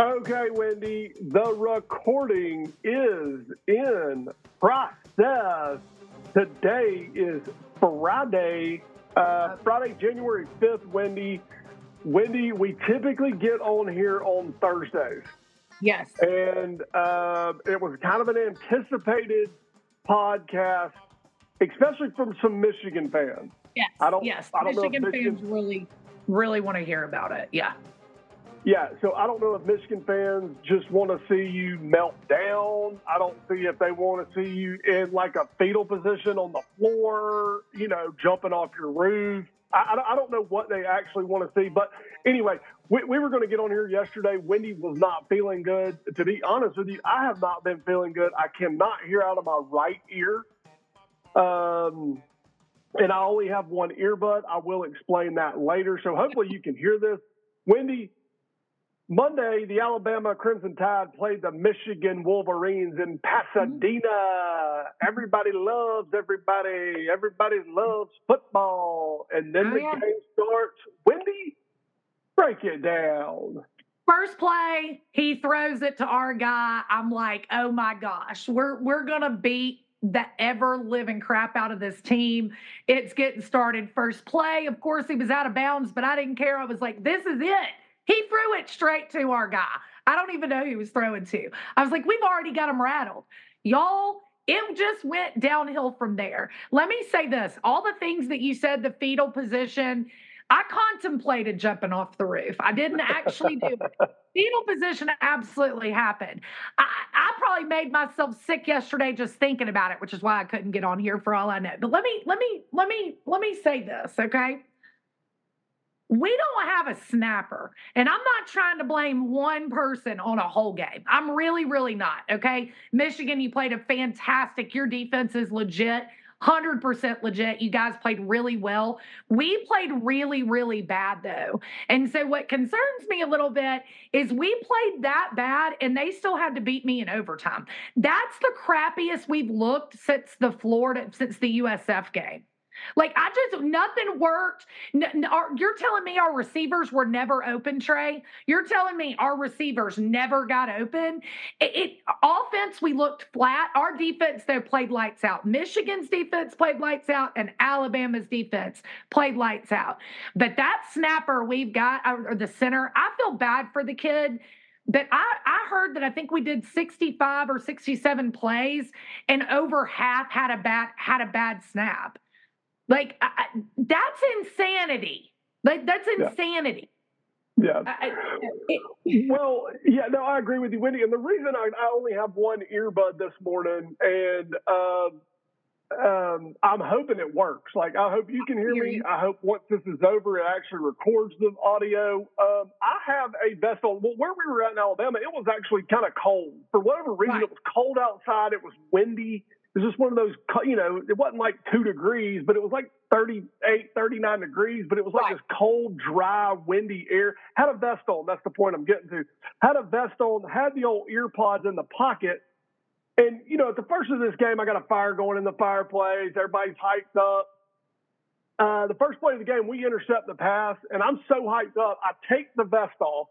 Okay, Wendy, the recording is in process. Today is Friday, uh, Friday, January 5th, Wendy. Wendy, we typically get on here on Thursdays. Yes. And uh, it was kind of an anticipated podcast, especially from some Michigan fans. Yes. I don't- yes. I don't Michigan Michigan- fans really, really want to hear about it. Yeah. Yeah, so I don't know if Michigan fans just want to see you melt down. I don't see if they want to see you in like a fetal position on the floor, you know, jumping off your roof. I, I- don't know what they actually want to see. But anyway, we, we were going to get on here yesterday. Wendy was not feeling good. To be honest with you, I have not been feeling good. I cannot hear out of my right ear. Um, and I only have one earbud. I will explain that later. So hopefully you can hear this. Wendy, Monday, the Alabama Crimson Tide played the Michigan Wolverines in Pasadena. Everybody loves everybody. Everybody loves football. And then Oh, the yeah. game starts. Wendy, break it down. First play, he throws it to our guy. I'm like, oh my gosh, we're we're gonna beat the ever living crap out of this team. It's getting started. First play, of course, he was out of bounds, but I didn't care. I was like, this is it. He threw it straight to our guy. I don't even know who he was throwing to. I was like, we've already got him rattled. Y'all, it just went downhill from there. Let me say this all the things that you said, the fetal position, I contemplated jumping off the roof. I didn't actually do it. Fetal position absolutely happened. I, I probably made myself sick yesterday just thinking about it, which is why I couldn't get on here for all I know. But let me, let me, let me, let me say this, okay? We don't have a snapper. And I'm not trying to blame one person on a whole game. I'm really, really not. Okay. Michigan, you played a fantastic. Your defense is legit. 100% legit. You guys played really well. We played really, really bad though. And so what concerns me a little bit is we played that bad and they still had to beat me in overtime. That's the crappiest we've looked since the Florida, since the USF game. Like I just nothing worked. N- n- our- you're telling me our receivers were never open, Trey. You're telling me our receivers never got open. It, it offense we looked flat. Our defense though played lights out. Michigan's defense played lights out, and Alabama's defense played lights out. But that snapper we've got, or or the center, I feel bad for the kid. But I, I heard that I think we did 65 or 67 plays, and over half had a bad had a bad snap. Like I, that's insanity. Like that's insanity. Yeah. I- it- Well, yeah, no, I agree with you, Wendy. And the reason I, I only have one earbud this morning, and um, um, I'm hoping it works. Like, I hope you can hear Hear me. I hope once this is over, it actually records the audio. Um, I have a vest on. Well, where we were at in Alabama, it was actually kind of cold. For whatever reason, Right. it was cold outside. It was windy. It was just one of those, you know, it wasn't like two degrees, but it was like 38, 39 degrees, but it was like Right. this cold, dry, windy air. Had a vest on. That's the point I'm getting to. Had a vest on, had the old AirPods in the pocket. And, you know, at the first of this game, I got a fire going in the fireplace. Everybody's hyped up. Uh, the first play of the game, we intercept the pass, and I'm so hyped up. I take the vest off,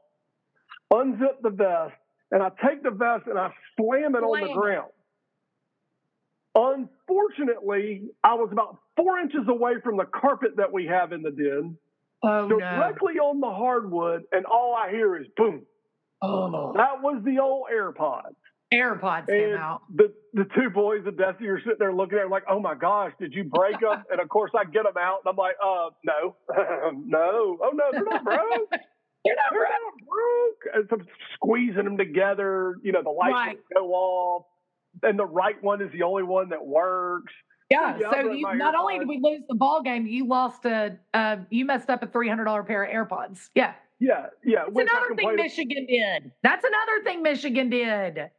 unzip the vest, and I take the vest and I slam it on the ground. Unfortunately, I was about four inches away from the carpet that we have in the den. oh So no. directly on the hardwood, and all I hear is boom. Oh. That was the old AirPods. AirPods came out. the the two boys and Destiny are sitting there looking at it like, oh my gosh, did you break them? and of course I get them out, and I'm like, uh, no, no, oh no, they're not broke. You're not They're right. not broke. And so I'm squeezing them together. You know, the lights Right. go off, and the right one is the only one that works. Yeah. So you not only did we lose the ball game, you lost a uh, you messed up a three hundred dollar pair of AirPods. Yeah. Yeah, yeah. That's which I another thing Michigan did. That's another thing Michigan did.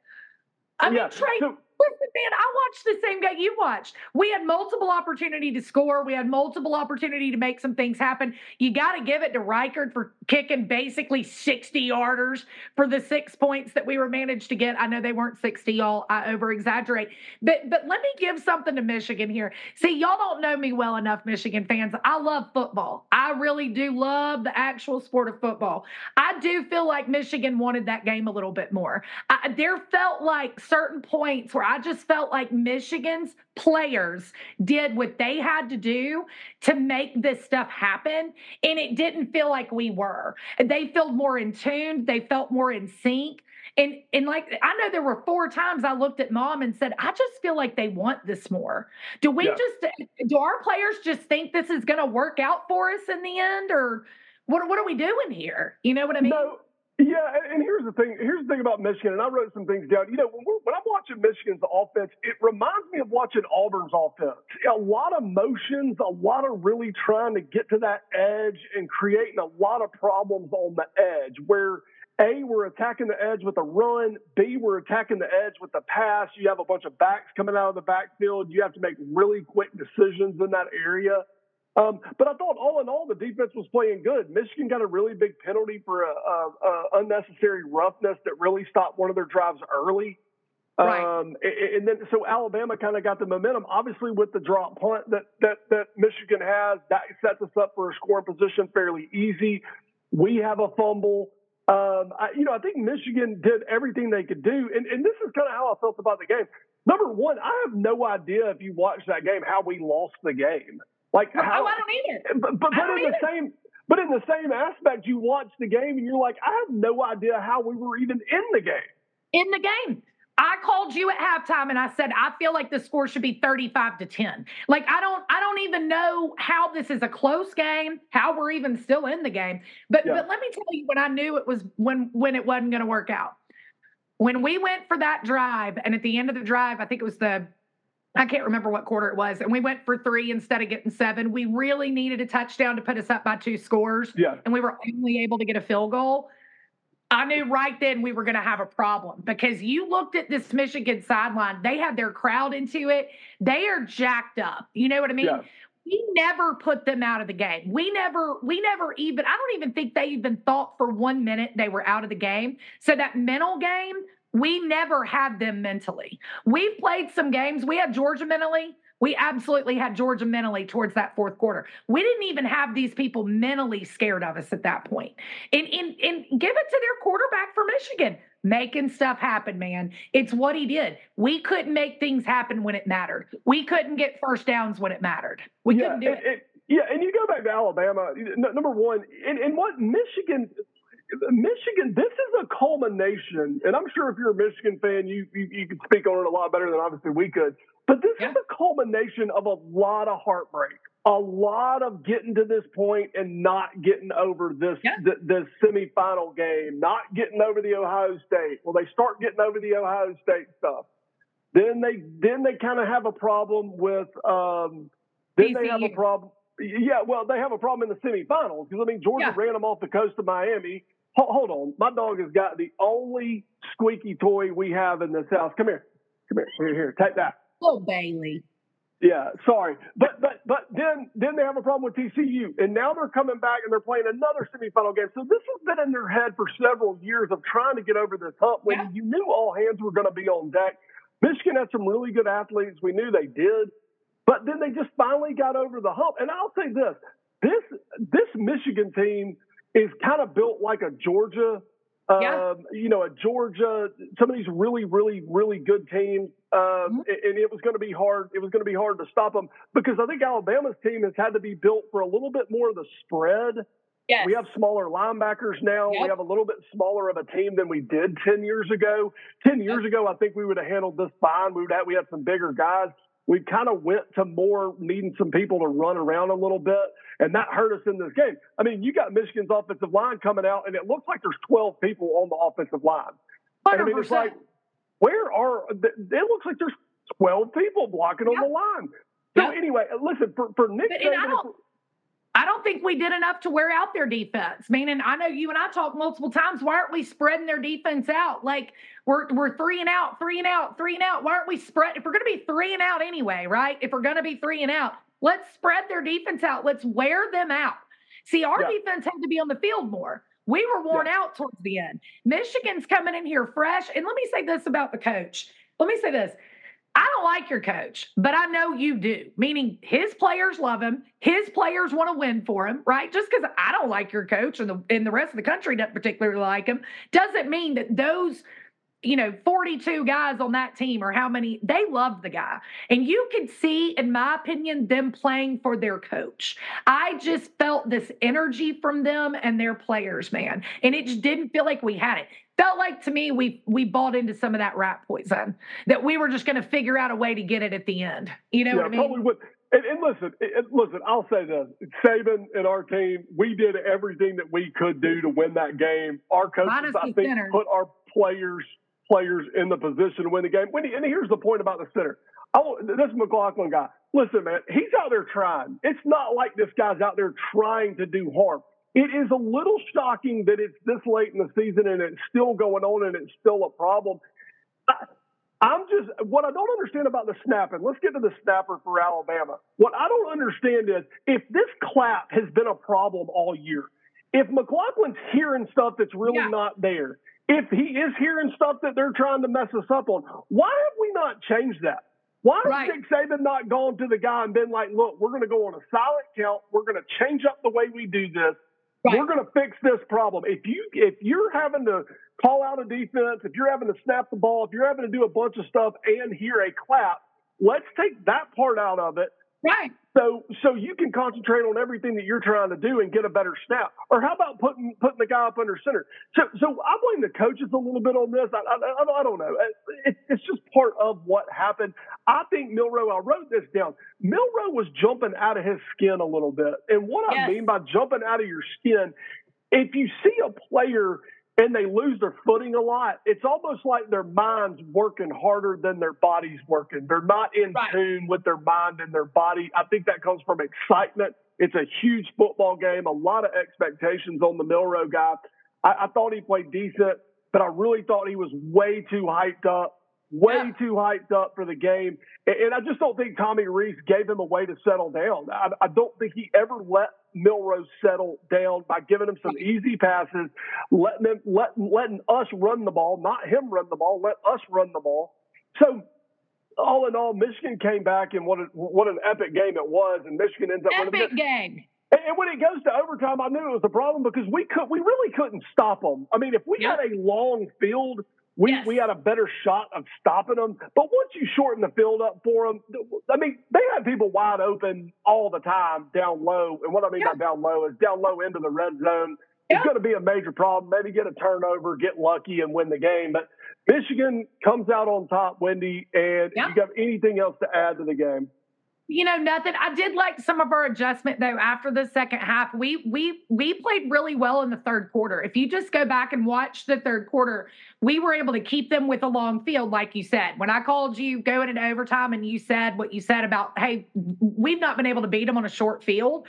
I mean, Yeah, Trey, so- Listen, man, I watched the same game you watched. We had multiple opportunity to score. We had multiple opportunity to make some things happen. You got to give it to Reichard for kicking basically 60 yarders for the six points that we were managed to get. I know they weren't 60, y'all. I over exaggerate. But but let me give something to Michigan here. See, y'all don't know me well enough, Michigan fans. I love football. I really do love the actual sport of football. I do feel like Michigan wanted that game a little bit more. I, there felt like certain points where I just felt like Michigan's players did what they had to do to make this stuff happen. And it didn't feel like we were. They felt more in tune, they felt more in sync. And and like I know there were four times I looked at mom and said, I just feel like they want this more. Do we yeah. just do our players just think this is gonna work out for us in the end? Or what what are we doing here? You know what I mean? No yeah, and here's the thing. Here's the thing about Michigan, and I wrote some things down. You know, when, when, I'm watching Michigan's offense, it reminds me of watching Auburn's offense. A lot of motions, a lot of really trying to get to that edge and creating a lot of problems on the edge. Where a, we're attacking the edge with a run. B, we're attacking the edge with the pass. You have a bunch of backs coming out of the backfield. You have to make really quick decisions in that area. Um, but I thought all in all, the defense was playing good. Michigan got a really big penalty for a, a, a unnecessary roughness that really stopped one of their drives early. Right. Um, and then so Alabama kind of got the momentum. Obviously, with the drop punt that that that Michigan has, that sets us up for a scoring position fairly easy. We have a fumble. Um, I, you know, I think Michigan did everything they could do, and, and this is kind of how I felt about the game. Number one, I have no idea if you watched that game how we lost the game. Like oh, how? Oh, I don't either. But but, but in either. the same but in the same aspect, you watch the game and you're like, I have no idea how we were even in the game. In the game. I called you at halftime and I said I feel like the score should be 35 to 10. Like I don't I don't even know how this is a close game, how we're even still in the game. But yeah. but let me tell you when I knew it was when when it wasn't going to work out. When we went for that drive and at the end of the drive, I think it was the I can't remember what quarter it was, and we went for three instead of getting seven. We really needed a touchdown to put us up by two scores. Yeah. And we were only able to get a field goal. I knew right then we were going to have a problem because you looked at this Michigan sideline. They had their crowd into it. They are jacked up. You know what I mean? Yeah. We never put them out of the game. We never, we never even, I don't even think they even thought for one minute they were out of the game. So that mental game we never had them mentally. We played some games. We had Georgia mentally. We absolutely had Georgia mentally towards that fourth quarter. We didn't even have these people mentally scared of us at that point. And, and, and give it to their quarterback for Michigan, making stuff happen, man. It's what he did. We couldn't make things happen when it mattered. We couldn't get first downs when it mattered. We yeah, couldn't do it, it. Yeah, and you go back to Alabama. Number one, and, and what Michigan Michigan, this is a culmination, and I'm sure if you're a Michigan fan, you you, you could speak on it a lot better than obviously we could. But this yeah. is a culmination of a lot of heartbreak, a lot of getting to this point and not getting over this yeah. th- this semifinal game, not getting over the Ohio State. Well, they start getting over the Ohio State stuff. Then they then they kind of have a problem with. Um, then they have a problem. Yeah, well, they have a problem in the semifinals because I mean Georgia yeah. ran them off the coast of Miami hold on. My dog has got the only squeaky toy we have in this house. Come here. Come here. Here, here. Take that. Oh, Bailey. Yeah, sorry. But but but then then they have a problem with TCU. And now they're coming back and they're playing another semifinal game. So this has been in their head for several years of trying to get over this hump when yeah. you knew all hands were going to be on deck. Michigan had some really good athletes. We knew they did. But then they just finally got over the hump. And I'll say this. This this Michigan team is kind of built like a Georgia, yeah. um, you know, a Georgia, some of these really, really, really good teams. Um, mm-hmm. and it was going to be hard. It was going to be hard to stop them because I think Alabama's team has had to be built for a little bit more of the spread. Yes. We have smaller linebackers now. Yep. We have a little bit smaller of a team than we did 10 years ago. 10 years yep. ago, I think we would have handled this fine. We would have, we had some bigger guys we kind of went to more needing some people to run around a little bit, and that hurt us in this game. I mean, you got Michigan's offensive line coming out, and it looks like there's 12 people on the offensive line. 100%. I mean, it's like, where are, it looks like there's 12 people blocking yep. on the line. So, yep. anyway, listen, for, for Nick but, Saban, I don't, I I don't think we did enough to wear out their defense. Meaning, I know you and I talked multiple times. Why aren't we spreading their defense out? Like we're we're three and out, three and out, three and out. Why aren't we spread? If we're going to be three and out anyway, right? If we're going to be three and out, let's spread their defense out. Let's wear them out. See, our yeah. defense had to be on the field more. We were worn yeah. out towards the end. Michigan's coming in here fresh. And let me say this about the coach. Let me say this. I don't like your coach, but I know you do. Meaning his players love him. His players want to win for him, right? Just because I don't like your coach and the and the rest of the country doesn't particularly like him, doesn't mean that those you know 42 guys on that team or how many they loved the guy and you could see in my opinion them playing for their coach i just felt this energy from them and their players man and it just didn't feel like we had it felt like to me we we bought into some of that rat poison that we were just going to figure out a way to get it at the end you know yeah, what i mean probably would. And, and listen, and listen. I'll say this: Saban and our team, we did everything that we could do to win that game. Our coaches, I think, center. put our players players in the position to win the game. And here's the point about the center. I, this McLaughlin guy, listen, man, he's out there trying. It's not like this guy's out there trying to do harm. It is a little shocking that it's this late in the season and it's still going on and it's still a problem. I, I'm just what I don't understand about the snapping. Let's get to the snapper for Alabama. What I don't understand is if this clap has been a problem all year, if McLaughlin's hearing stuff that's really yeah. not there, if he is hearing stuff that they're trying to mess us up on, why have we not changed that? Why has right. Nick Saban not gone to the guy and been like, look, we're going to go on a silent count. We're going to change up the way we do this. Right. We're going to fix this problem. If you if you're having to call out a defense, if you're having to snap the ball, if you're having to do a bunch of stuff and hear a clap, let's take that part out of it Right. So so you can concentrate on everything that you're trying to do and get a better snap. Or how about putting putting the guy up under center? So so I blame the coaches a little bit on this. I I, I don't know. It, it's just part of what happened. I think Milroe. I wrote this down. Milroe was jumping out of his skin a little bit, and what yes. I mean by jumping out of your skin, if you see a player and they lose their footing a lot. It's almost like their mind's working harder than their body's working. They're not in right. tune with their mind and their body. I think that comes from excitement. It's a huge football game, a lot of expectations on the Milroe guy. I, I thought he played decent, but I really thought he was way too hyped up, way yeah. too hyped up for the game. And, I just don't think Tommy Rees gave him a way to settle down. I, I don't think he ever let Milroe's settle down by giving him some easy passes, letting him, let, letting us run the ball, not him run the ball, let us run the ball. So all in all, Michigan came back and what a, what an epic game it was, and Michigan ends up epic winning. Epic game. And when it goes to overtime, I knew it was a problem because we could we really couldn't stop them. I mean, if we yep. had a long field, we, yes. we had a better shot of stopping them. But once you shorten the field up for them, I mean, they had people wide open all the time down low. And what I mean yeah. by down low is down low into the red zone. Yeah. It's going to be a major problem. Maybe get a turnover, get lucky, and win the game. But Michigan comes out on top, Wendy. And yeah. you got anything else to add to the game? You know nothing i did like some of our adjustment though after the second half we we we played really well in the third quarter if you just go back and watch the third quarter we were able to keep them with a long field like you said when i called you going into overtime and you said what you said about hey we've not been able to beat them on a short field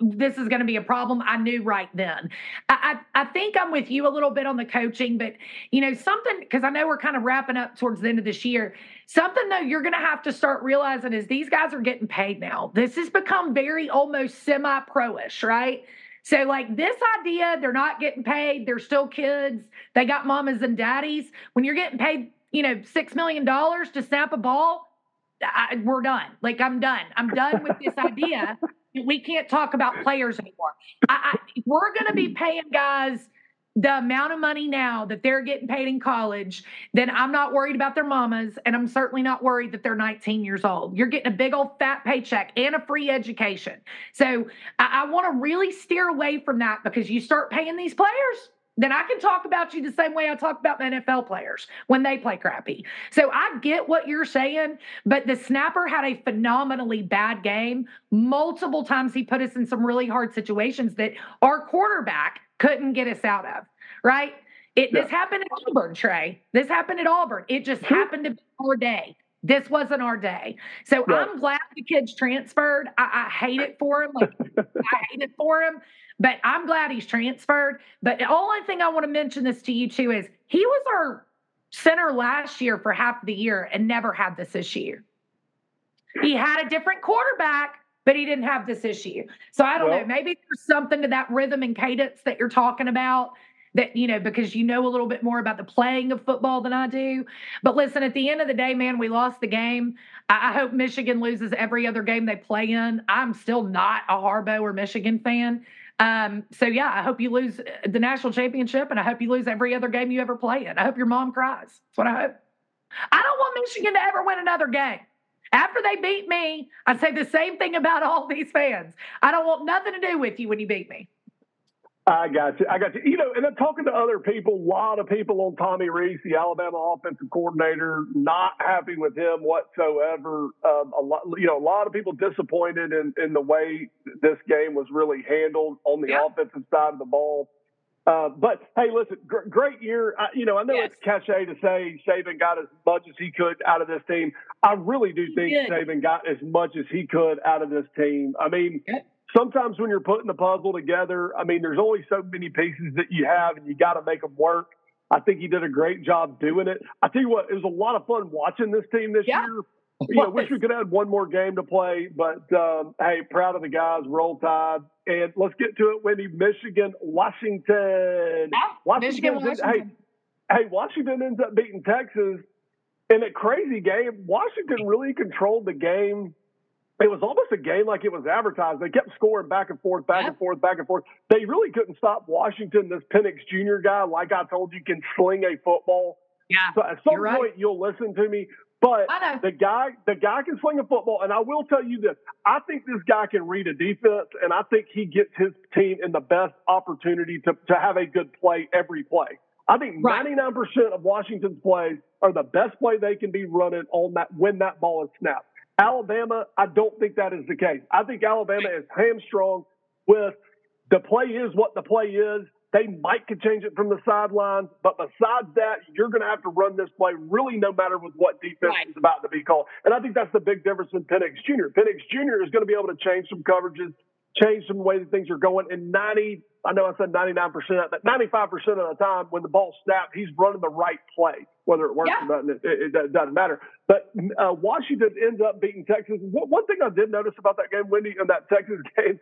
this is going to be a problem. I knew right then. I, I, I think I'm with you a little bit on the coaching, but you know something because I know we're kind of wrapping up towards the end of this year. Something though you're going to have to start realizing is these guys are getting paid now. This has become very almost semi-pro-ish, right? So, like this idea, they're not getting paid. They're still kids. They got mamas and daddies. When you're getting paid, you know, six million dollars to snap a ball, I, we're done. Like I'm done. I'm done with this idea we can't talk about players anymore. I, I, we're going to be paying guys the amount of money now that they're getting paid in college, then I'm not worried about their mamas, and I'm certainly not worried that they're 19 years old. You're getting a big old fat paycheck and a free education. So I, I want to really steer away from that because you start paying these players, then I can talk about you the same way I talk about NFL players when they play crappy. So I get what you're saying, but the snapper had a phenomenally bad game. Multiple times he put us in some really hard situations that our quarterback couldn't get us out of, right? It, yeah. This happened at Auburn, Trey. This happened at Auburn. It just hmm. happened to be our day. This wasn't our day. So. I'm glad the kid's transferred. I, I hate it for him. Like I hate it for him. But I'm glad he's transferred. But the only thing I want to mention this to you too is he was our center last year for half the year and never had this issue. He had a different quarterback, but he didn't have this issue. So I don't well, know. Maybe there's something to that rhythm and cadence that you're talking about that you know because you know a little bit more about the playing of football than I do. But listen, at the end of the day, man, we lost the game. I, I hope Michigan loses every other game they play in. I'm still not a Harbaugh or Michigan fan. Um, so yeah, I hope you lose uh, the national championship, and I hope you lose every other game you ever play in. I hope your mom cries. That's what I hope. I don't want Michigan to ever win another game. After they beat me, I say the same thing about all these fans. I don't want nothing to do with you when you beat me. I got you. I got you. You know, and then talking to other people, a lot of people on Tommy Rees, the Alabama offensive coordinator, not happy with him whatsoever. Um, a lot, you know, a lot of people disappointed in, in the way this game was really handled on the yeah. offensive side of the ball. Uh, but hey, listen, gr- great year. I, you know, I know yes. it's cliche to say Saban got as much as he could out of this team. I really do think Saban got as much as he could out of this team. I mean, sometimes when you're putting the puzzle together, I mean, there's only so many pieces that you have, and you got to make them work. I think he did a great job doing it. I tell you what, it was a lot of fun watching this team this yeah. year. You know, wish we could add one more game to play, but um, hey, proud of the guys. Roll Tide, and let's get to it, Wendy. Michigan, Washington. Yeah, Washington, Michigan, Washington. Hey, hey, Washington ends up beating Texas in a crazy game. Washington really controlled the game it was almost a game like it was advertised. They kept scoring back and forth, back and forth, back and forth. They really couldn't stop Washington. This Penix Jr. guy, like I told you, can sling a football. Yeah. So at some point right. you'll listen to me. But the guy, the guy can swing a football, and I will tell you this: I think this guy can read a defense, and I think he gets his team in the best opportunity to to have a good play every play. I think ninety nine percent of Washington's plays are the best play they can be running on that when that ball is snapped. Alabama, I don't think that is the case. I think Alabama is hamstrung with the play is what the play is. They might could change it from the sidelines, but besides that, you're going to have to run this play really no matter with what defense right. is about to be called. And I think that's the big difference in Penix Jr. Penix Jr. is going to be able to change some coverages, change some way that things are going. And 90, I know I said 99%, but 95% of the time when the ball snapped, he's running the right play. Whether it works yeah. or not, it, it, it, doesn't matter. But uh, Washington ends up beating Texas. One thing I did notice about that game, Wendy, in that Texas game,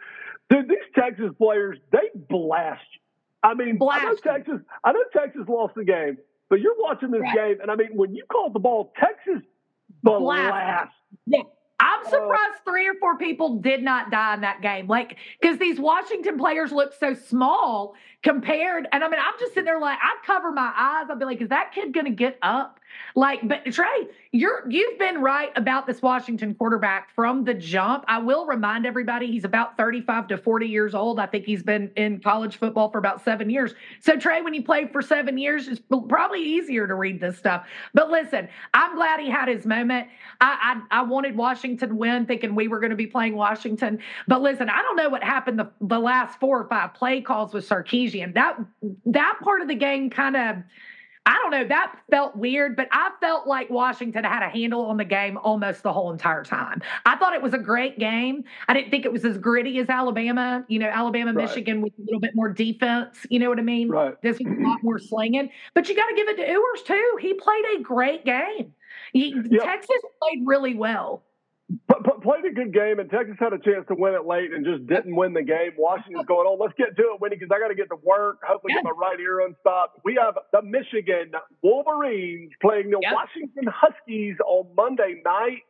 dude, these Texas players, they blast you. I mean, blast I know Texas, I know Texas lost the game, but you're watching this right. game, and I mean, when you called the ball, Texas blast. blast. Yeah. I'm uh, surprised three or four people did not die in that game. Like, because these Washington players look so small compared. And I mean, I'm just sitting there like, I'd cover my eyes. I'd be like, is that kid going to get up? Like, but Trey, you're you've been right about this Washington quarterback from the jump. I will remind everybody he's about 35 to 40 years old. I think he's been in college football for about seven years. So Trey, when you played for seven years, it's probably easier to read this stuff. But listen, I'm glad he had his moment. I I, I wanted Washington win, thinking we were going to be playing Washington. But listen, I don't know what happened the, the last four or five play calls with Sarkisian. That that part of the game kind of I don't know. That felt weird, but I felt like Washington had a handle on the game almost the whole entire time. I thought it was a great game. I didn't think it was as gritty as Alabama. You know, Alabama, right. Michigan with a little bit more defense. You know what I mean? Right. This was a lot more slinging. But you got to give it to Ewers too. He played a great game. He, yep. Texas played really well played a good game, and Texas had a chance to win it late and just didn't win the game. Washington's going, oh, let's get to it, Winnie, because I got to get to work. Hopefully, get my right ear unstopped. We have the Michigan Wolverines playing the yep. Washington Huskies on Monday night.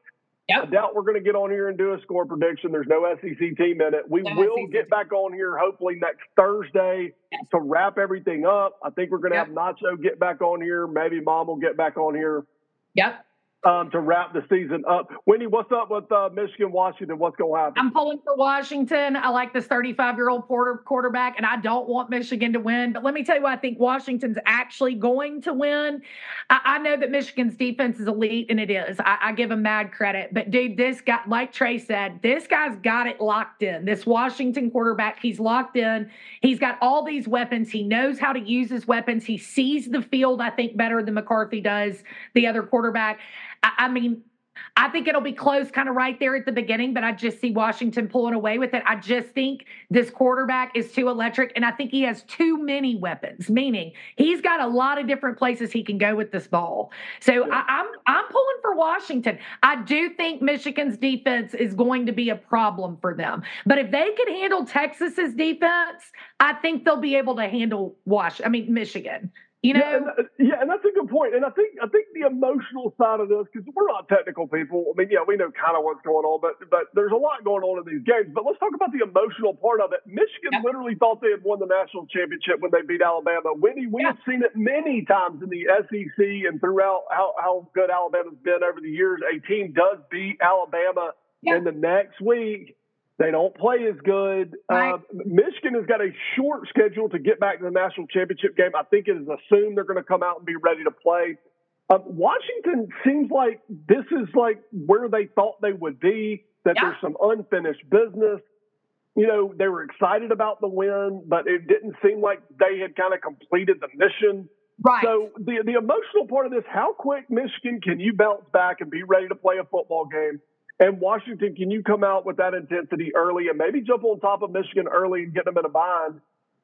Yep. I doubt we're going to get on here and do a score prediction. There's no SEC team in it. We no will SEC. get back on here hopefully next Thursday yes. to wrap everything up. I think we're going to yep. have Nacho get back on here. Maybe Mom will get back on here. Yep um, to wrap the season up. Wendy, what's up with uh, Michigan, Washington? What's going to happen? I'm pulling for Washington. I like this 35 year old quarterback, and I don't want Michigan to win. But let me tell you, I think Washington's actually going to win. I, I know that Michigan's defense is elite, and it is. I, I give them mad credit. But dude, this guy, like Trey said, this guy's got it locked in. This Washington quarterback, he's locked in. He's got all these weapons. He knows how to use his weapons. He sees the field, I think, better than McCarthy does, the other quarterback. I, I mean, I think it'll be close, kind of right there at the beginning, but I just see Washington pulling away with it. I just think this quarterback is too electric, and I think he has too many weapons. Meaning, he's got a lot of different places he can go with this ball. So. I, I'm I'm pulling for Washington. I do think Michigan's defense is going to be a problem for them, but if they can handle Texas's defense, I think they'll be able to handle Wash. I mean Michigan. You know, yeah and, uh, yeah, and that's a good point. And I think I think the emotional side of this, because we're not technical people. I mean, yeah, we know kind of what's going on, but but there's a lot going on in these games. But let's talk about the emotional part of it. Michigan literally thought they had won the national championship when they beat Alabama. Winnie, we have seen it many times in the SEC and throughout how, how good Alabama's been over the years. A team does beat Alabama in the next week they don't play as good. Right. Uh, Michigan has got a short schedule to get back to the national championship game. I think it is assumed they're going to come out and be ready to play. Uh, Washington seems like this is like where they thought they would be, that yeah. there's some unfinished business. You know, they were excited about the win, but it didn't seem like they had kind of completed the mission. Right. So the the emotional part of this, how quick Michigan can you bounce back and be ready to play a football game? And Washington, can you come out with that intensity early and maybe jump on top of Michigan early and get them in a bind,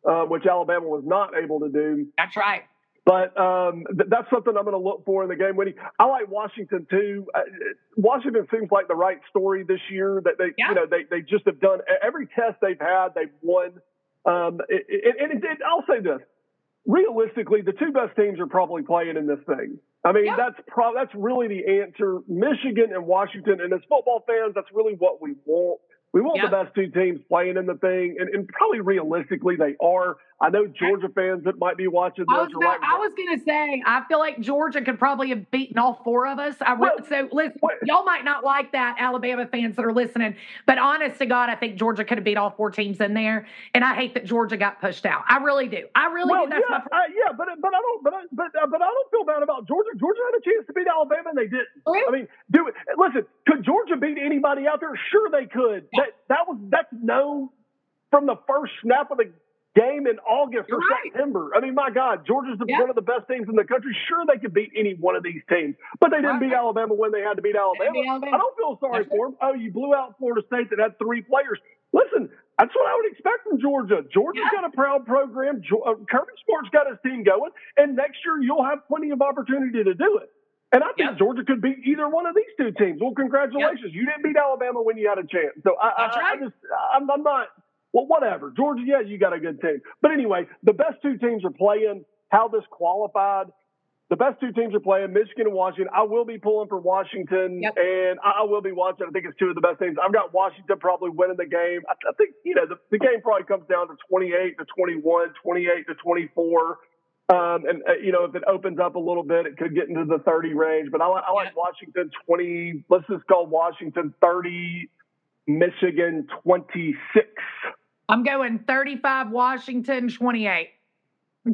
uh, which Alabama was not able to do? That's right. But um, th- that's something I'm going to look for in the game. Winnie, I like Washington too. Uh, Washington seems like the right story this year. That they, yeah. you know, they they just have done every test they've had, they've won. Um, it, it, and it, I'll say this: realistically, the two best teams are probably playing in this thing. I mean, that's pro- that's really the answer. Michigan and Washington, and as football fans, that's really what we want. We want the best two teams playing in the thing, and, and probably realistically, they are. I know Georgia fans that might be watching this. I was, gonna, I was gonna say, I feel like Georgia could probably have beaten all four of us. I well, so listen, y'all might not like that, Alabama fans that are listening, but honest to God, I think Georgia could have beat all four teams in there, and I hate that Georgia got pushed out. I really do. I really well, do. That's yeah, my. Uh, yeah, but but I don't, but I, but uh, but I don't feel bad about Georgia. Georgia had a chance to beat Alabama, and they didn't. Really? I mean, do it. Listen, could Georgia beat anybody out there? Sure, they could. That that was that's known from the first snap of the game in August You're or right. September. I mean, my God, Georgia's the, one of the best teams in the country. Sure, they could beat any one of these teams, but they didn't right. beat Alabama when they had to beat Alabama. Beat Alabama. I don't feel sorry that's for them. Oh, you blew out Florida State that had three players. Listen, that's what I would expect from Georgia. Georgia's yeah. got a proud program. Uh, Kirby Smart's got his team going, and next year you'll have plenty of opportunity to do it. And I think yep. Georgia could beat either one of these two teams. Well, congratulations. Yep. You didn't beat Alabama when you had a chance. So I, I, right. I just, I'm, I'm not well, whatever. Georgia, yeah, you got a good team. But anyway, the best two teams are playing. How this qualified, the best two teams are playing, Michigan and Washington. I will be pulling for Washington, yep. and I will be watching. I think it's two of the best teams. I've got Washington probably winning the game. I, I think, you know, the, the, game probably comes down to 28 to 21, 28 to 24. Um, and, uh, you know, if it opens up a little bit, it could get into the 30 range. But I, I like Washington 20. Let's just call Washington 30, Michigan 26. I'm going 35 Washington, 28.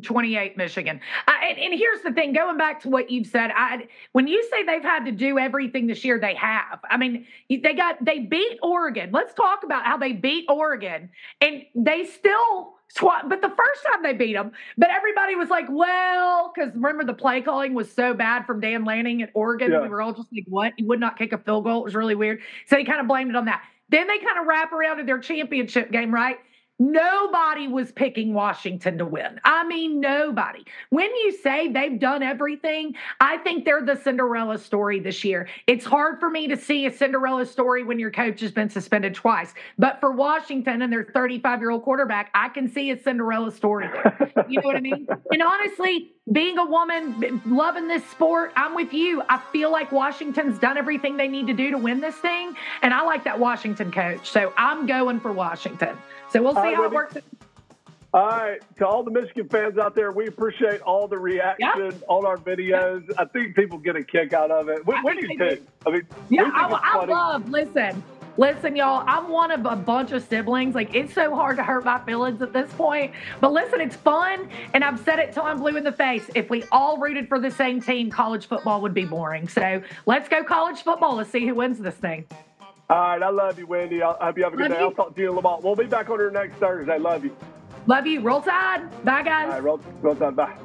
28 Michigan. I, and, and, here's the thing going back to what you've said, I, when you say they've had to do everything this year, they have. I mean, they got, they beat Oregon. Let's talk about how they beat Oregon and they still swat. But the first time they beat them, but everybody was like, well, because remember the play calling was so bad from Dan Lanning at Oregon. Yeah. We were all just like, what? He would not kick a field goal. It was really weird. So he kind of blamed it on that. Then they kind of wrap around to their championship game, right? Nobody was picking Washington to win. I mean, nobody. When you say they've done everything, I think they're the Cinderella story this year. It's hard for me to see a Cinderella story when your coach has been suspended twice. But for Washington and their 35 year old quarterback, I can see a Cinderella story there. You know what I mean? And honestly, being a woman, loving this sport, I'm with you. I feel like Washington's done everything they need to do to win this thing. And I like that Washington coach. So I'm going for Washington. So we'll see right, how it works. All right, to all the Michigan fans out there, we appreciate all the reaction on our videos. I think people get a kick out of it. What, what do you think? I mean, yeah, I, I love. Listen, Listen, y'all, I'm one of a bunch of siblings. Like, it's so hard to hurt my feelings at this point. But listen, it's fun. And I've said it till I'm blue in the face. If we all rooted for the same team, college football would be boring. So let's go college football. Let's see who wins this thing. All right. I love you, Wendy. I hope you have a good love day. You. I'll talk to you in a little We'll be back on here next Thursday. Love you. Love you. Roll Tide. Bye, guys. All right. Roll, roll Tide. Bye.